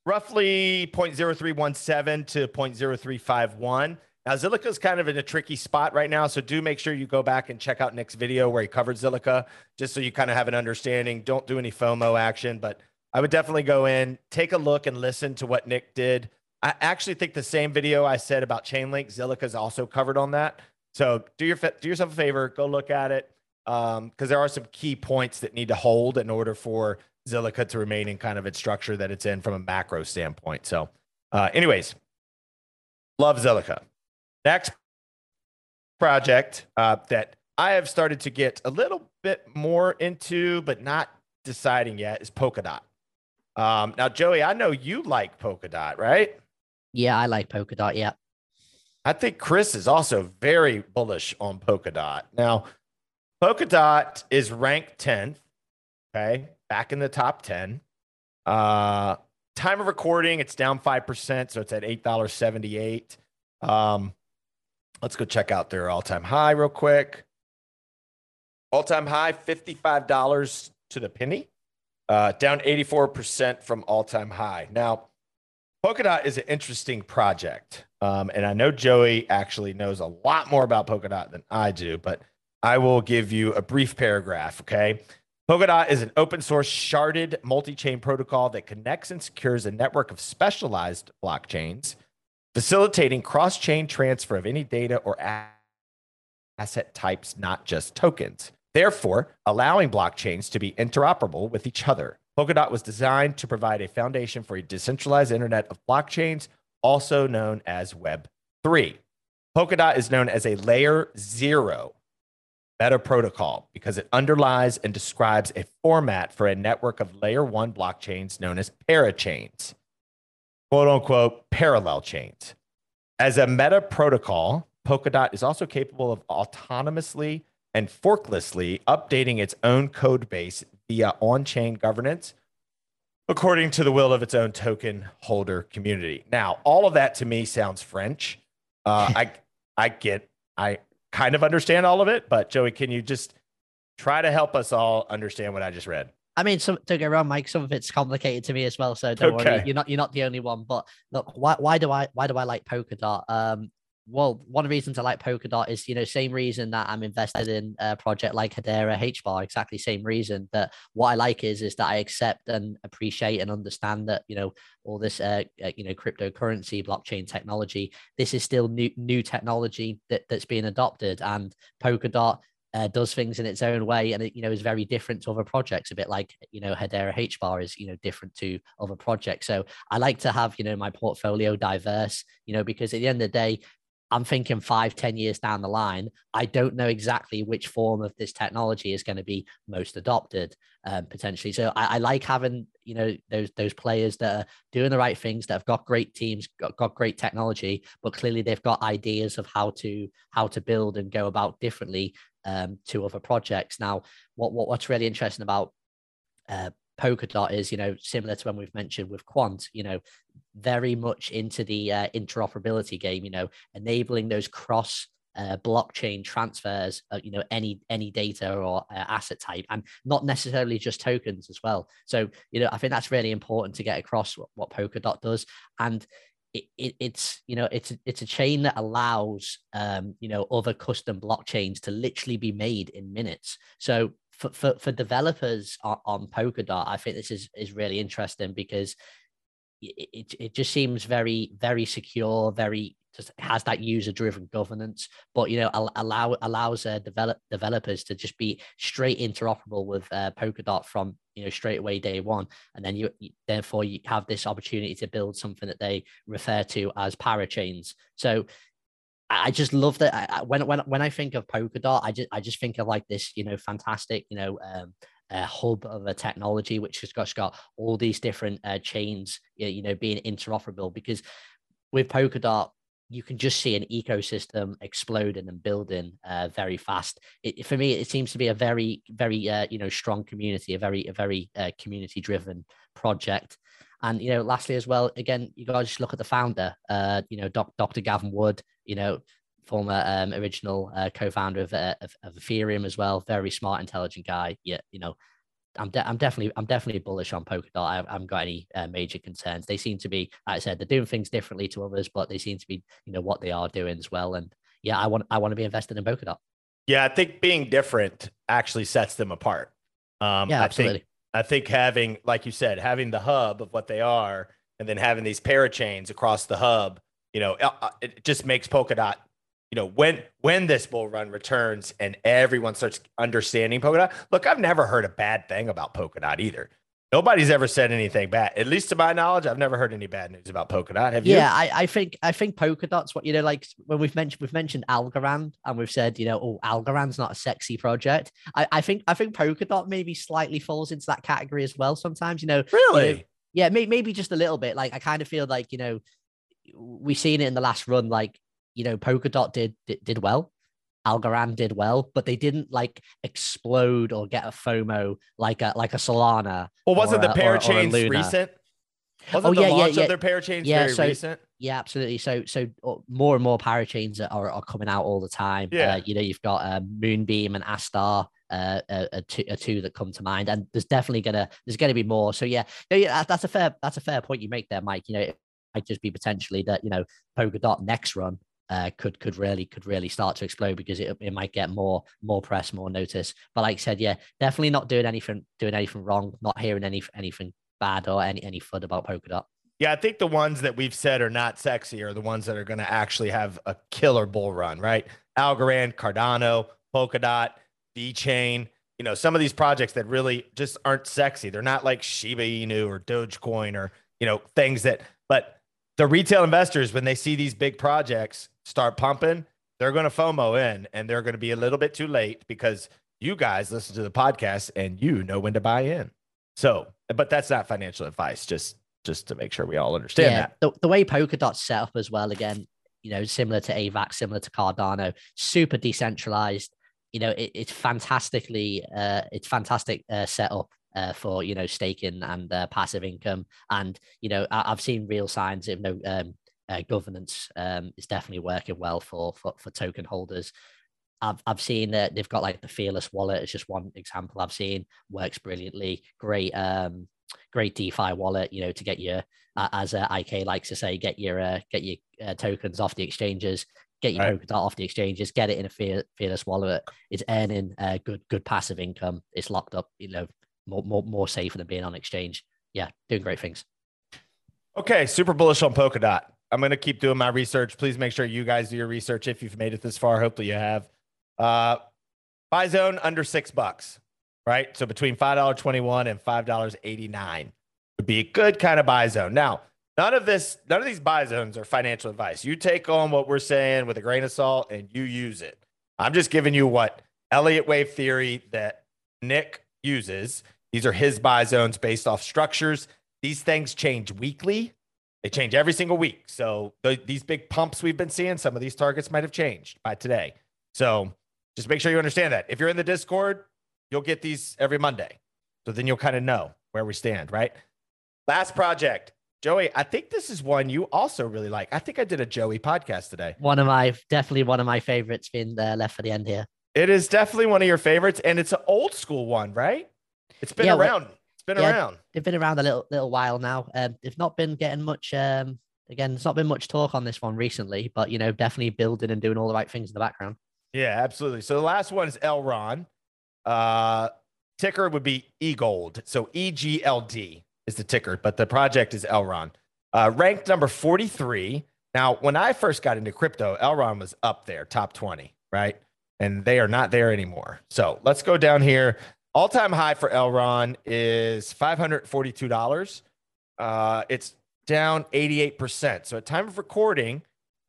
roughly 0.0317 to 0.0351. Now, Zilliqa is kind of in a tricky spot right now. So, do make sure you go back and check out Nick's video where he covered Zilliqa, just so you kind of have an understanding. Don't do any FOMO action, but I would definitely go in, take a look, and listen to what Nick did I actually think the same video I said about Chainlink, Zilliqa is also covered on that. So do your do yourself a favor, go look at it because um, there are some key points that need to hold in order for Zilliqa to remain in kind of its structure that it's in from a macro standpoint. So, uh, anyways, love Zilliqa. Next project uh, that I have started to get a little bit more into, but not deciding yet, is Polkadot. Um, now, Joey, I know you like Polkadot, right? Yeah, I like Polkadot. Yeah. I think Chris is also very bullish on Polkadot. Now, Polkadot is ranked 10th, okay, back in the top 10. Uh, time of recording, it's down 5%, so it's at $8.78. Um, let's go check out their all time high real quick. All time high, $55 to the penny, uh, down 84% from all time high. Now, Polkadot is an interesting project. Um, and I know Joey actually knows a lot more about Polkadot than I do, but I will give you a brief paragraph. Okay. Polkadot is an open source sharded multi chain protocol that connects and secures a network of specialized blockchains, facilitating cross chain transfer of any data or asset types, not just tokens. Therefore, allowing blockchains to be interoperable with each other. Polkadot was designed to provide a foundation for a decentralized internet of blockchains, also known as Web3. Polkadot is known as a layer zero meta protocol because it underlies and describes a format for a network of layer one blockchains known as parachains, quote unquote, parallel chains. As a meta protocol, Polkadot is also capable of autonomously and forklessly updating its own code base via on chain governance according to the will of its own token holder community. Now, all of that to me sounds French. Uh, I, I get, I kind of understand all of it, but Joey, can you just try to help us all understand what I just read? I mean, some, don't get wrong, Mike. Some of it's complicated to me as well. So don't okay. worry, you're not you're not the only one. But look, why why do I why do I like Polkadot? Um, well, one of the reasons I like Polkadot is, you know, same reason that I'm invested in a project like Hedera HBAR, exactly same reason that what I like is, is that I accept and appreciate and understand that, you know, all this, uh, uh, you know, cryptocurrency, blockchain technology, this is still new, new technology that, that's being adopted. And Polkadot uh, does things in its own way and it you know is very different to other projects. A bit like you know hedera hbar is you know different to other projects. So i like to have you know my portfolio diverse you know because at the end of the day i'm thinking five ten years down the line i don't know exactly which form of this technology is going to be most adopted um, potentially so I, I, like having you know those those players that are doing the right things that have got great teams got, got great technology but clearly they've got ideas of how to how to build and go about differently um, to other projects. Now, what, what what's really interesting about uh, Polkadot is, you know, similar to when we've mentioned with Quant, you know, very much into the uh, interoperability game, you know, enabling those cross uh, blockchain transfers, uh, you know, any any data or uh, asset type, and not necessarily just tokens as well. So, you know, I think that's really important to get across what, what Polkadot does, and it, it, it's you know it's it's a chain that allows um, you know other custom blockchains to literally be made in minutes. So for for, for developers on, on Polkadot, I think this is is really interesting because it, it, just seems very very secure, very just has that user driven governance, but you know allow allows uh, develop developers to just be straight interoperable with uh, Polkadot from you know straight away day one, and then you therefore you have this opportunity to build something that they refer to as parachains. So I just love that. I, when when when I think of Polkadot, I just I just think of like this, you know, fantastic, you know, um, a hub of a technology which has got, got all these different uh, chains, you know, being interoperable. Because with Polkadot, you can just see an ecosystem exploding and building uh, very fast. It, for me, it seems to be a very, very, uh, you know, strong community, a very, a very uh, community-driven project. And you know, lastly as well, again, you to just look at the founder. Uh, you know, Doc, Dr. Gavin Wood. You know, former um, original uh, co-founder of, uh, of, of Ethereum as well. Very smart, intelligent guy. Yeah, you know, I'm, de- I'm definitely I'm definitely bullish on Polkadot. I, I haven't got any uh, major concerns. They seem to be, like I said, they're doing things differently to others, but they seem to be, you know, what they are doing as well. And yeah, I want I want to be invested in Polkadot. Yeah, I think being different actually sets them apart. Um, yeah, absolutely. I think, I think having, like you said, having the hub of what they are, and then having these parachains across the hub, you know, uh, uh, it just makes Polkadot you know, when when this bull run returns and everyone starts understanding Polkadot, look, I've never heard a bad thing about Polkadot either. Nobody's ever said anything bad. At least to my knowledge, I've never heard any bad news about Polkadot. Have you? Yeah, I, I think I think Polkadot's what you know, like when we've mentioned we've mentioned Algorand and we've said, you know, oh, Algorand's not a sexy project. I, I think I think Polkadot maybe slightly falls into that category as well. Sometimes, you know, really, you know, yeah, may, maybe just a little bit. Like I kind of feel like you know, we've seen it in the last run. Like you know, Polkadot did, did did well. Algorand did well, but they didn't like explode or get a FOMO like a like a Solana. Well, wasn't the pair parachains recent? Wasn't oh, the yeah, launch yeah, yeah. of their parachains yeah, very so, recent? Yeah, absolutely. So so uh, more and more parachains are, are coming out all the time. Yeah. Uh, you know, you've got uh, Moonbeam and Astar. Uh, a, two, a two that come to mind, and there's definitely gonna there's gonna be more. So yeah, yeah, that's a fair that's a fair point you make there, Mike. You know, it might just be potentially that you know Polkadot next run uh, could could really could really start to explode because it, it might get more more press, more notice. But like I said, yeah, definitely not doing anything doing anything wrong, not hearing any anything bad or any any fud about Polkadot. Yeah, I think the ones that we've said are not sexy are the ones that are going to actually have a killer bull run, right? Algorand, Cardano, Polkadot, chain You know, some of these projects that really just aren't sexy. They're not like Shiba Inu or Dogecoin or you know things that. But the retail investors, when they see these big projects, start pumping, they're going to FOMO in and they're going to be a little bit too late because you guys listen to the podcast and you know when to buy in. So, but that's not financial advice, just just to make sure we all understand yeah, that. The, the way Polkadot's set up as well, again, you know, similar to AVAX, similar to Cardano, super decentralized. You know, it, it's fantastically, uh, it's fantastic uh, setup uh, for you know staking and uh, passive income. And you know, I, have seen real signs of no um, uh, governance um, is definitely working well for, for, for token holders. I've I've seen that they've got like the Fearless wallet. It's just one example I've seen works brilliantly. Great, um, great DeFi wallet. You know, to get your uh, as uh, IK likes to say, get your uh, get your uh, tokens off the exchanges. get your Right. Polkadot off the exchanges, get it in a fear, fearless wallet. It's earning uh, good good passive income. It's locked up, you know, more more more safer than being on exchange. Yeah, doing great things. Okay, super bullish on Polkadot. I'm going to keep doing my research. Please make sure you guys do your research if you've made it this far. Hopefully you have. Uh, buy zone under six bucks, right? So between $5.21 and $5.89 would be a good kind of buy zone. Now, none of this, none of these buy zones are financial advice. You take on what we're saying with a grain of salt and you use it. I'm just giving you what Elliott wave theory that Nick uses. These are his buy zones based off structures. These things change weekly. They change every single week. So the, these big pumps we've been seeing, some of these targets might have changed by today. So just make sure you understand that. If you're in the Discord, you'll get these every Monday. So then you'll kind of know where we stand, right? Last project. Joey, I think this is one you also really like. I think I did a Joey podcast today. One of my definitely one of my favorites being uh, left for the end here. It is definitely one of your favorites, and it's an old school one, right? It's been Yeah, around. It's been yeah. around. They've been around a little little while now. Um, they've not been getting much. Um, again, there's not been much talk on this one recently, but you know, definitely building and doing all the right things in the background. Yeah, absolutely. So the last one is Elrond. Uh, ticker would be eGold. So E G L D is the ticker, but the project is Elrond. Uh, ranked number 43. Now, when I first got into crypto, Elrond was up there, top 20, right? And they are not there anymore. So let's go down here. All time high for Elrond is $542. Uh, it's down 88%. So at time of recording,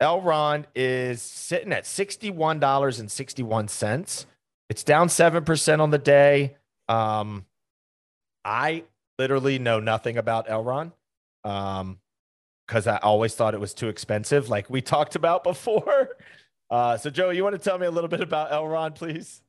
Elrond is sitting at $61.61. It's down 7% on the day. Um, I literally know nothing about Elrond um, because I always thought it was too expensive, like we (laughs) talked about before. Uh, so, Joe, you want to tell me a little bit about Elrond, please?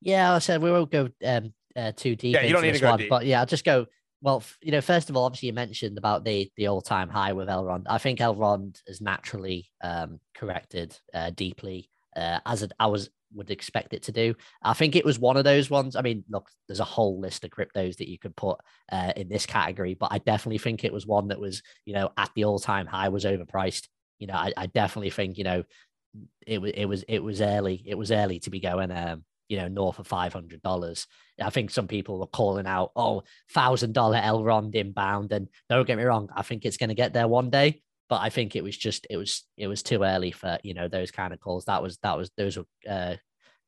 Yeah, I said we won't go um, uh, too deep. Yeah, you don't need to this go one, deep. But yeah, I'll just go. Well, you know, first of all, obviously you mentioned about the the all time high with Elrond. I think Elrond has naturally um, corrected uh, deeply uh, as it, I was would expect it to do. I think it was one of those ones. I mean, look, there's a whole list of cryptos that you could put uh, in this category, but I definitely think it was one that was, you know, at the all time high was overpriced. You know, I, I definitely think, you know, it was it was it was early. It was early to be going um, you know, north of five hundred dollars. I think some people were calling out, oh, thousand dollar Elrond inbound. And don't get me wrong, I think it's going to get there one day. But I think it was just it was it was too early for you know those kind of calls. That was that was those were uh,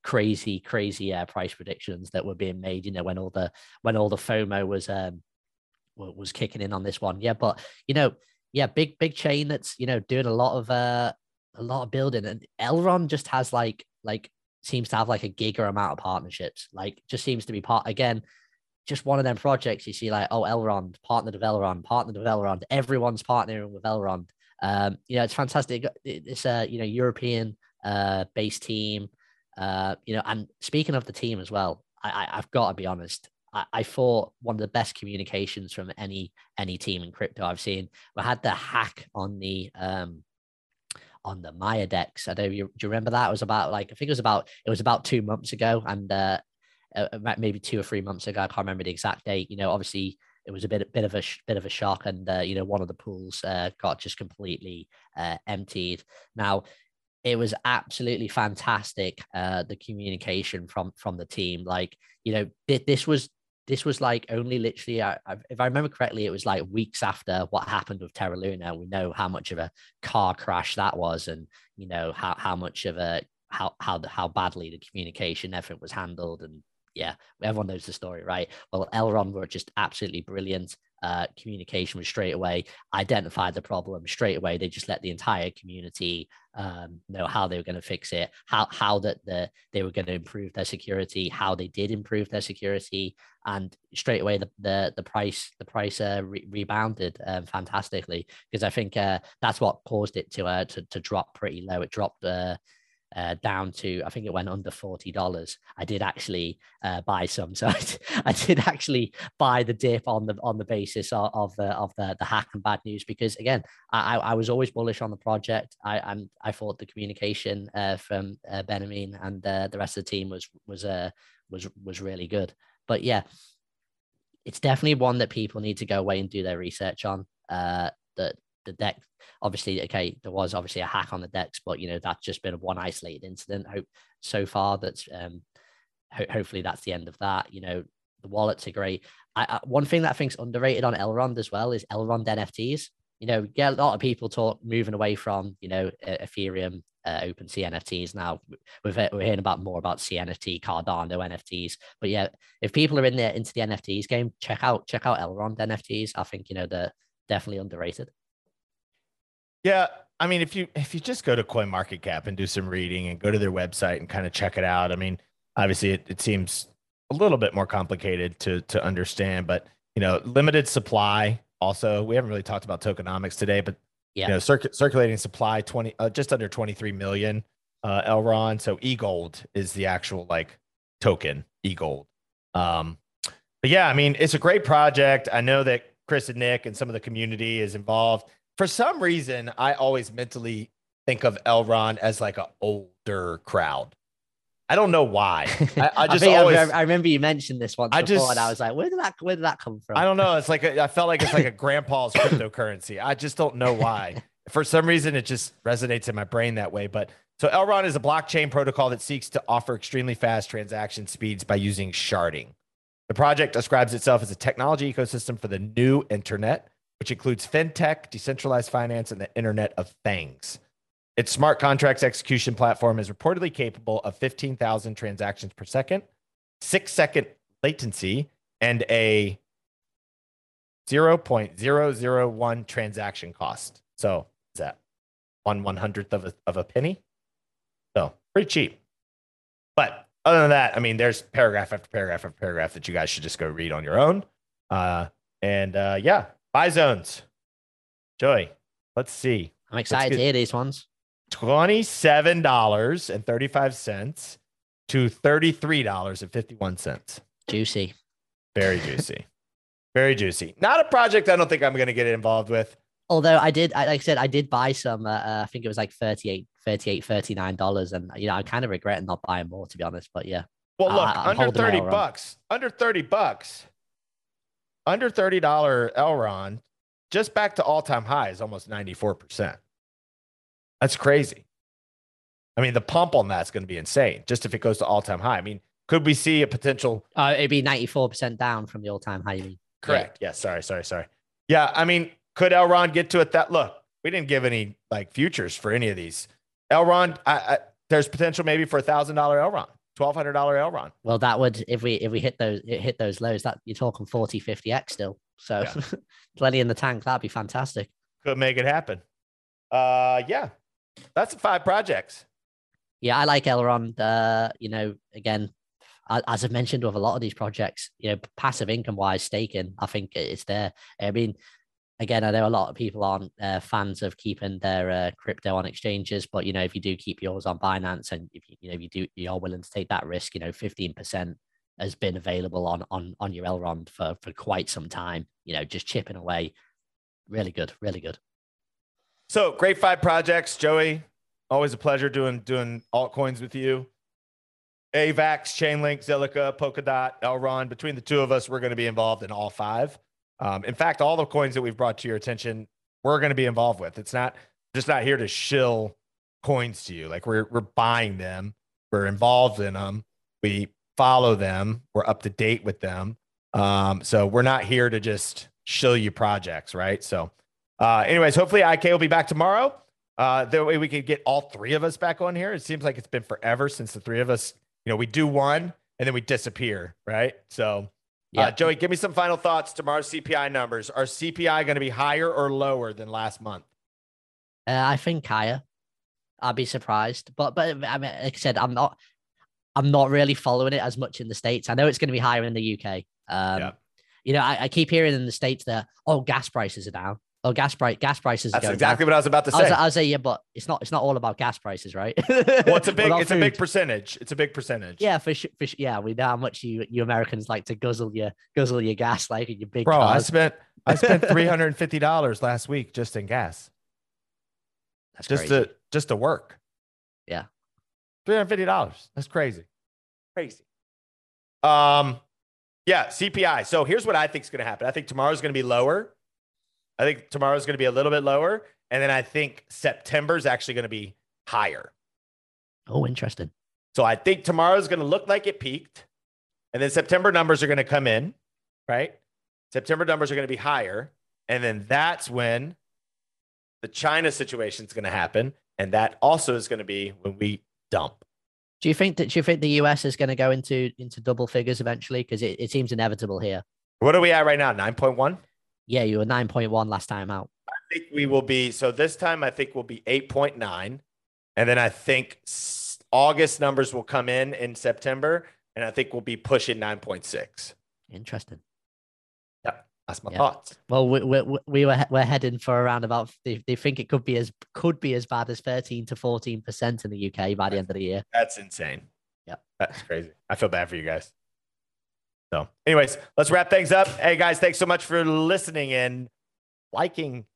crazy crazy uh, price predictions that were being made. You know when all the when all the FOMO was um was kicking in on this one. Yeah, but you know yeah big big chain that's you know doing a lot of uh a lot of building and Elrond just has like like seems to have like a giga amount of partnerships. Like just seems to be part again, just one of them projects you see like oh Elrond partnered with Elrond, partnered with Elrond. Everyone's partnering with Elrond. Um, you know it's fantastic. It's a you know European uh based team. Uh, you know, and speaking of the team as well, I, I I've got to be honest. I, I thought one of the best communications from any any team in crypto I've seen. We had the hack on the um on the Maiar DEX. I don't. You, do you remember that? It was about like I think it was about it was about two months ago, and uh, uh, uh, maybe two or three months ago. I can't remember the exact date. You know, obviously it was a bit bit of a bit of a shock, and uh, you know one of the pools uh, got just completely uh, emptied. Now it was absolutely fantastic. Uh, the communication from from the team, like you know, thi- this was this was like only literally, uh, I, I, if I remember correctly, it was like weeks after what happened with Terra Luna. We know how much of a car crash that was, and you know how how much of a how how how badly the communication effort was handled, and yeah, everyone knows the story, right? Well, Elrond were just absolutely brilliant. Uh, communication was straight away identified the problem straight away. They just let the entire community um, know how they were going to fix it, how how that the they were going to improve their security, how they did improve their security, and straight away the the, the price the price uh, re- rebounded um, fantastically because I think uh, that's what caused it to uh to, to drop pretty low. It dropped uh, down to I think it went under forty dollars. I did actually uh, buy some, (laughs) so I, did actually buy the dip on the on the basis of, of the of the the hack and bad news because again I, I I was always bullish on the project. I and I thought the communication uh, from uh, Benjamin and uh, the rest of the team was was uh, was was really good. But yeah, it's definitely one that people need to go away and do their research on. Uh, that the deck. Obviously, okay, there was obviously a hack on the DEX but you know that's just been one isolated incident. Hope so far that's um, ho- hopefully that's the end of that. You know, the wallets are great. I, I, one thing that I think's underrated on Elrond as well is Elrond NFTs. You know, get a lot of people talk moving away from you know Ethereum, uh, OpenSea NFTs now. We've we're hearing about more about CNFT, Cardano NFTs. But yeah, if people are in there into the NFTs game, check out check out Elrond NFTs. I think you know they're definitely underrated. Yeah, I mean, if you if you just go to CoinMarketCap and do some reading and go to their website and kind of check it out, I mean, obviously it, it seems a little bit more complicated to to understand, but you know, limited supply. Also, we haven't really talked about tokenomics today, but yeah. you know, circ- circulating supply twenty uh, just under twenty three million uh, Elrond. So e gold is the actual like token e gold. Um, but yeah, I mean, it's a great project. I know that Chris and Nick and some of the community is involved. For some reason, I always mentally think of Elrond as like an older crowd. I don't know why. (laughs) I, I just I always. I, remember you mentioned this once I before, just, and I was like, "Where did that? Where did that come from?" I don't know. It's like a, I felt like it's like a (laughs) grandpa's cryptocurrency. I just don't know why. (laughs) For some reason, it just resonates in my brain that way. But so Elrond is a blockchain protocol that seeks to offer extremely fast transaction speeds by using sharding. The project describes itself as a technology ecosystem for the new internet, which includes fintech, decentralized finance, and the Internet of Things. Its smart contracts execution platform is reportedly capable of 15,000 transactions per second, six second latency, and a 0.001 transaction cost. So is that one one hundredth of a, of a penny? So pretty cheap. But other than that, I mean, there's paragraph after paragraph after paragraph that you guys should just go read on your own. Uh, and uh, yeah, buy zones. Joey, let's see. I'm excited to hear these ones. $27.35 to $33.51. Juicy. Very juicy. (laughs) Very juicy. Not a project I don't think I'm going to get involved with. Although I did, like I said, I did buy some, uh, uh I think it was like 38, 38, 39 dollars. And, you know, I kind of regret not buying more, to be honest. But yeah. Well, look, I, under 30 bucks, under 30 bucks, under $30 Elrond, just back to all time high is almost 94%. That's crazy. I mean, the pump on that's going to be insane just if it goes to all time high. I mean, could we see a potential? Uh, it'd be 94% down from the all time high. You mean? Correct. Yeah. yeah. Sorry. Sorry. Sorry. Yeah. I mean, could Elrond get to it? That look, we didn't give any like futures for any of these. Elrond, I, I, there's potential maybe for a thousand dollar Elrond, twelve hundred dollar Elrond. Well, that would if we if we hit those hit those lows, that you're talking 40, 50 x still. So yeah. (laughs) plenty in the tank. That'd be fantastic. Could make it happen. Uh, yeah, that's five projects. Yeah, I like Elrond. Uh, you know, again, as I've mentioned with a lot of these projects, you know, passive income wise, staking, I think it's there. I mean, again, I know a lot of people aren't uh, fans of keeping their uh, crypto on exchanges, but you know, if you do keep yours on Binance and if you, you know, you do, you're willing to take that risk, you know, 15% has been available on, on, on your Elrond for, for quite some time, you know, just chipping away. Really good, really good. So great five projects, Joey. Always a pleasure doing doing altcoins with you. AVAX, Chainlink, Zilliqa, Polkadot, Elrond. Between the two of us, we're going to be involved in all five. Um, in fact, all the coins that we've brought to your attention, we're going to be involved with. It's not just not here to shill coins to you. Like we're we're buying them, we're involved in them, we follow them, we're up to date with them. Um, so we're not here to just shill you projects, right? So uh, anyways, hopefully IK will be back tomorrow. Uh, that way we could get all three of us back on here. It seems like it's been forever since the three of us, you know, we do one and then we disappear, right? So, yeah, uh, Joey, give me some final thoughts. Tomorrow's CPI numbers are CPI going to be higher or lower than last month? Uh, I think higher. I'd be surprised, but but I mean, like I said, I'm not, I'm not really following it as much in the states. I know it's going to be higher in the UK. Um, yeah. You know, I, I keep hearing in the states that oh, gas prices are down. Oh, gas price, gas prices. That's exactly down. what I was about to say. I was, I was say, yeah, but it's not. It's not all about gas prices, right? (laughs) well, it's a big. it's food. a big percentage. It's a big percentage. Yeah, for sure. For, yeah, we know how much you you Americans like to guzzle your guzzle your gas, like your big. Bro, cars. I spent I spent (laughs) three hundred and fifty dollars last week just in gas. That's just crazy. to just to work. Yeah, three hundred fifty dollars. That's crazy. Crazy. Um, yeah, CPI. So here's what I think is going to happen. I think tomorrow's going to be lower I think tomorrow's going to be a little bit lower. And then I think September is actually going to be higher. Oh, interesting. So I think tomorrow's going to look like it peaked. And then September numbers are going to come in, right? September numbers are going to be higher. And then that's when the China situation is going to happen. And that also is going to be when we dump. Do you think that do you think the US is going to go into into double figures eventually? Because it, it seems inevitable here. What are we at right now? 9.1? Yeah, you were 9.1 last time out. I think we will be so this time I think we'll be 8.9. And then I think August numbers will come in in September. And I think we'll be pushing 9.6. Interesting. Yep. That's my thoughts. Well, we, we, we were we're heading for around about they, they think it could be as could be as bad as 13 to 14 percent in the UK by the end of the year. That's insane. Yeah, that's crazy. I feel bad for you guys. So, anyways, let's wrap things up. Hey guys, thanks so much for listening and liking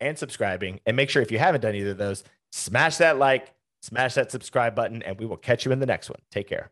and subscribing. And make sure if you haven't done either of those, smash that like, smash that subscribe button, and we will catch you in the next one. Take care.